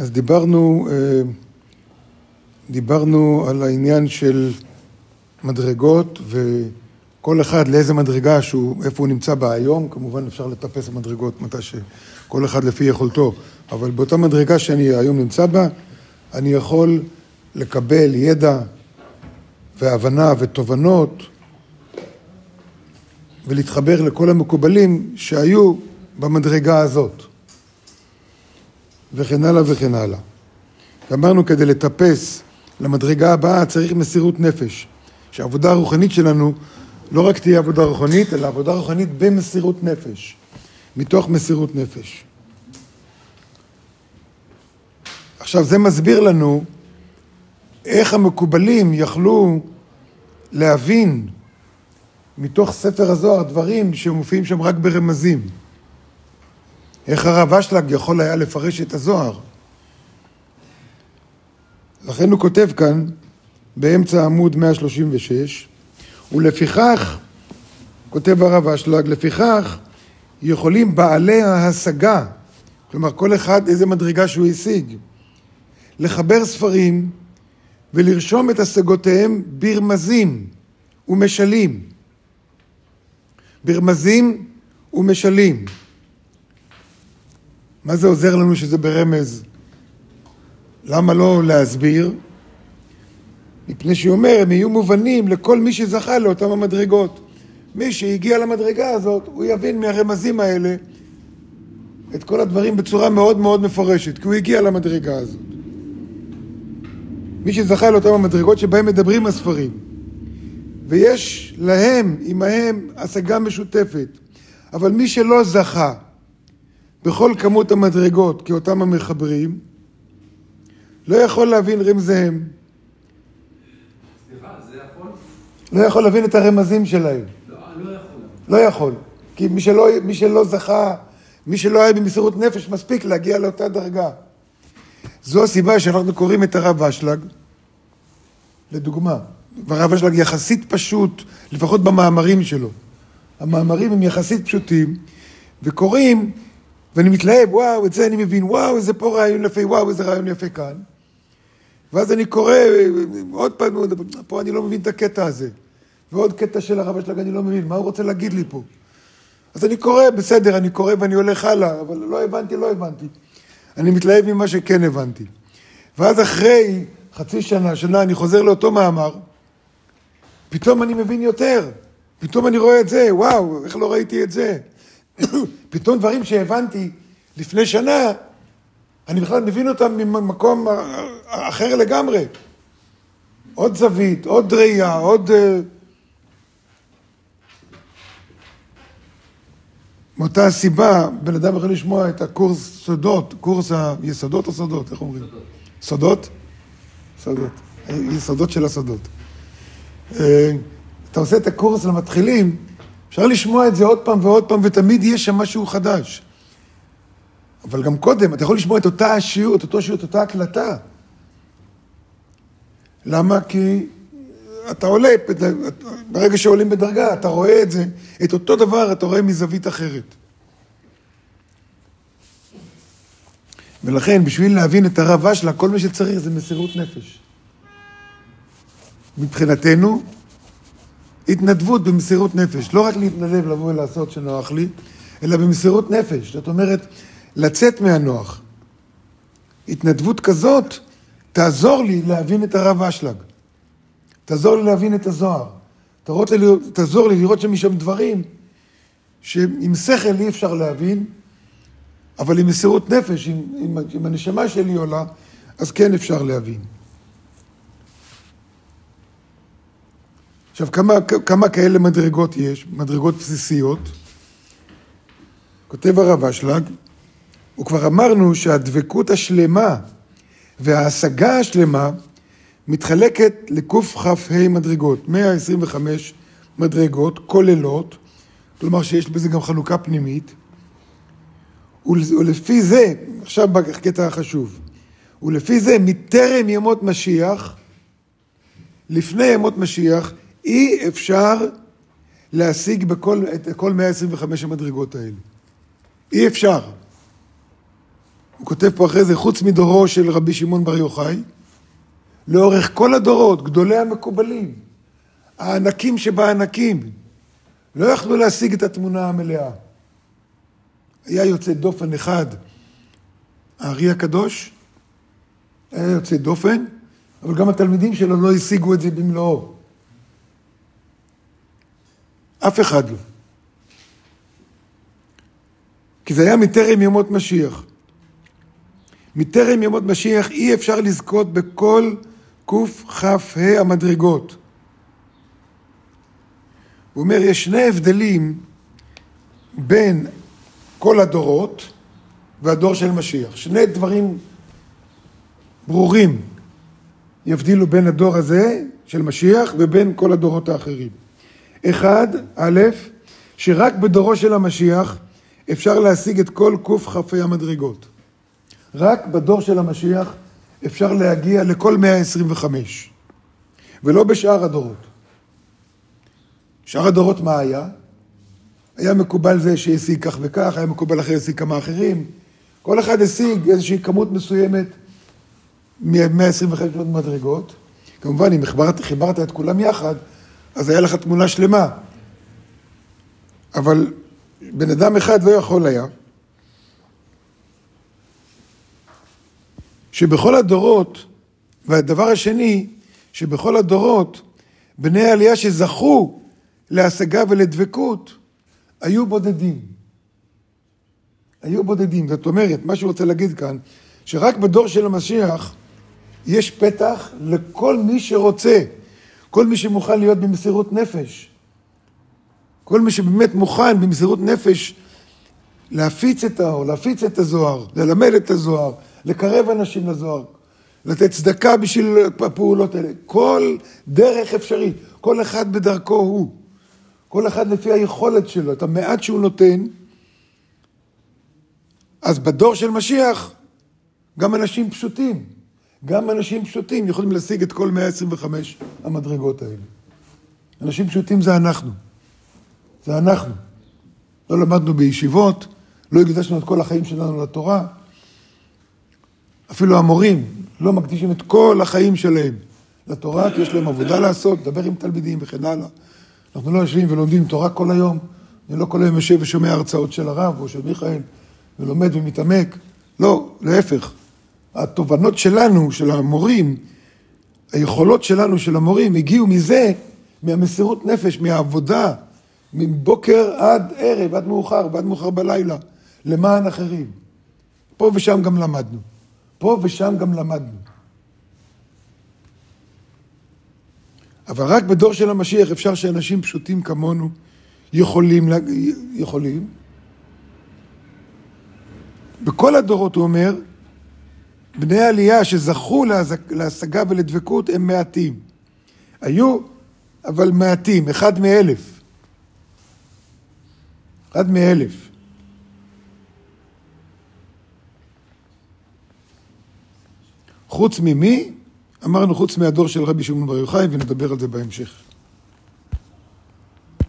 אז דיברנו, אה, דיברנו על העניין של מדרגות וכל אחד לאיזה מדרגה שהוא, איפה הוא נמצא בה היום, כמובן אפשר לטפס במדרגות מתי שכל אחד לפי יכולתו, אבל באותה מדרגה שאני היום נמצא בה, אני יכול לקבל ידע והבנה ותובנות ולהתחבר לכל המקובלים שהיו במדרגה הזאת. וכן הלאה וכן הלאה. אמרנו כדי לטפס למדרגה הבאה צריך מסירות נפש. שהעבודה הרוחנית שלנו לא רק תהיה עבודה רוחנית, אלא עבודה רוחנית במסירות נפש. מתוך מסירות נפש. עכשיו זה מסביר לנו איך המקובלים יכלו להבין מתוך ספר הזוהר דברים שמופיעים שם רק ברמזים. איך הרב אשלג יכול היה לפרש את הזוהר? לכן הוא כותב כאן, באמצע עמוד 136, ולפיכך, כותב הרב אשלג, לפיכך יכולים בעלי ההשגה, כלומר כל אחד איזה מדרגה שהוא השיג, לחבר ספרים ולרשום את השגותיהם ברמזים ומשלים. ברמזים ומשלים. מה זה עוזר לנו שזה ברמז? למה לא להסביר? מפני שהוא אומר, הם יהיו מובנים לכל מי שזכה לאותם המדרגות. מי שהגיע למדרגה הזאת, הוא יבין מהרמזים האלה את כל הדברים בצורה מאוד מאוד מפורשת, כי הוא הגיע למדרגה הזאת. מי שזכה לאותם המדרגות שבהם מדברים הספרים, ויש להם, עמהם, השגה משותפת, אבל מי שלא זכה בכל כמות המדרגות כאותם המחברים, לא יכול להבין רמזיהם. סליחה, זה יכול? לא יכול להבין את הרמזים שלהם. לא, לא יכול. לא יכול. כי מי שלא, מי שלא זכה, מי שלא היה במסירות נפש, מספיק להגיע לאותה דרגה. זו הסיבה שאנחנו קוראים את הרב אשלג, לדוגמה. והרב אשלג יחסית פשוט, לפחות במאמרים שלו. המאמרים הם יחסית פשוטים, וקוראים ואני מתלהב, וואו, את זה אני מבין, וואו, איזה פה רעיון יפה, וואו, איזה רעיון יפה כאן. ואז אני קורא, עוד פעם, פה אני לא מבין את הקטע הזה. ועוד קטע של הרב אשלג, אני לא מבין, מה הוא רוצה להגיד לי פה? אז אני קורא, בסדר, אני קורא ואני הולך הלאה, אבל לא הבנתי, לא הבנתי. אני מתלהב ממה שכן הבנתי. ואז אחרי חצי שנה, שנה, אני חוזר לאותו מאמר, פתאום אני מבין יותר. פתאום אני רואה את זה, וואו, איך לא ראיתי את זה? פתאום דברים שהבנתי לפני שנה, אני בכלל מבין אותם ממקום אחר לגמרי. עוד זווית, עוד ראייה, עוד... אה, מאותה הסיבה, בן אדם יכול לשמוע את הקורס סודות, קורס היסודות או סודות, איך אומרים? סודות? סודות. יסודות של הסודות. אה, אתה עושה את הקורס למתחילים, אפשר לשמוע את זה עוד פעם ועוד פעם, ותמיד יש שם משהו חדש. אבל גם קודם, אתה יכול לשמוע את אותה השיעור, את אותו שיעור, את אותה הקלטה. למה? כי אתה עולה, ברגע שעולים בדרגה, אתה רואה את זה, את אותו דבר אתה רואה מזווית אחרת. ולכן, בשביל להבין את הרב אשלה, כל מה שצריך זה מסירות נפש. מבחינתנו, התנדבות במסירות נפש. לא רק להתנדב לבוא ולעשות שנוח לי, אלא במסירות נפש. זאת אומרת, לצאת מהנוח. התנדבות כזאת תעזור לי להבין את הרב אשלג. תעזור לי להבין את הזוהר. תעזור לי לראות שם משם דברים שעם שכל אי אפשר להבין, אבל עם מסירות נפש, אם, אם, אם הנשמה שלי עולה, אז כן אפשר להבין. עכשיו, כמה, כמה כאלה מדרגות יש, מדרגות בסיסיות? כותב הרב אשלג, וכבר אמרנו שהדבקות השלמה וההשגה השלמה מתחלקת לקכ"ה מדרגות, 125 מדרגות כוללות, כלומר שיש בזה גם חלוקה פנימית, ולפי זה, עכשיו בקטע החשוב, ולפי זה מטרם ימות משיח, לפני ימות משיח, אי אפשר להשיג בכל, את כל 125 המדרגות האלה. אי אפשר. הוא כותב פה אחרי זה, חוץ מדורו של רבי שמעון בר יוחאי, לאורך כל הדורות, גדולי המקובלים, הענקים שבענקים, לא יכלו להשיג את התמונה המלאה. היה יוצא דופן אחד, הארי הקדוש, היה יוצא דופן, אבל גם התלמידים שלו לא השיגו את זה במלואו. אף אחד לא. כי זה היה מטרם ימות משיח. מטרם ימות משיח אי אפשר לזכות בכל קכ"ה המדרגות. הוא אומר, יש שני הבדלים בין כל הדורות והדור של משיח. שני דברים ברורים יבדילו בין הדור הזה של משיח ובין כל הדורות האחרים. אחד, א', שרק בדורו של המשיח אפשר להשיג את כל קכ"ה המדרגות. רק בדור של המשיח אפשר להגיע לכל 125, ולא בשאר הדורות. שאר הדורות מה היה? היה מקובל זה שהשיג כך וכך, היה מקובל אחר השיג כמה אחרים. כל אחד השיג איזושהי כמות מסוימת מ-125 מדרגות. כמובן, אם חיברת, חיברת את כולם יחד, אז היה לך תמונה שלמה. אבל בן אדם אחד לא יכול היה. שבכל הדורות, והדבר השני, שבכל הדורות, בני העלייה שזכו להשגה ולדבקות, היו בודדים. היו בודדים. זאת אומרת, מה שהוא רוצה להגיד כאן, שרק בדור של המשיח יש פתח לכל מי שרוצה, כל מי שמוכן להיות במסירות נפש. כל מי שבאמת מוכן במסירות נפש להפיץ את האור, להפיץ את הזוהר, ללמד את הזוהר, לקרב אנשים לזוהר, לתת צדקה בשביל הפעולות האלה. כל דרך אפשרית, כל אחד בדרכו הוא. כל אחד לפי היכולת שלו, את המעט שהוא נותן. אז בדור של משיח, גם אנשים פשוטים, גם אנשים פשוטים יכולים להשיג את כל 125 המדרגות האלה. אנשים פשוטים זה אנחנו. זה אנחנו. לא למדנו בישיבות, לא הקדשנו את כל החיים שלנו לתורה. אפילו המורים לא מקדישים את כל החיים שלהם לתורה, כי יש להם עבודה לעשות, לדבר עם תלמידים וכן הלאה. אנחנו לא יושבים ולומדים תורה כל היום. אני לא כל היום יושב ושומע הרצאות של הרב או של מיכאל, ולומד ומתעמק. לא, להפך. התובנות שלנו, של המורים, היכולות שלנו, של המורים, הגיעו מזה, מהמסירות נפש, מהעבודה, מבוקר עד ערב, עד מאוחר, ועד מאוחר בלילה, למען אחרים. פה ושם גם למדנו. פה ושם גם למדנו. אבל רק בדור של המשיח אפשר שאנשים פשוטים כמונו יכולים, יכולים. בכל הדורות, הוא אומר, בני העלייה שזכו להשגה ולדבקות הם מעטים. היו, אבל מעטים, אחד מאלף. אחד מאלף. חוץ ממי? אמרנו חוץ מהדור של רבי שמעון בר יוחאי, ונדבר על זה בהמשך.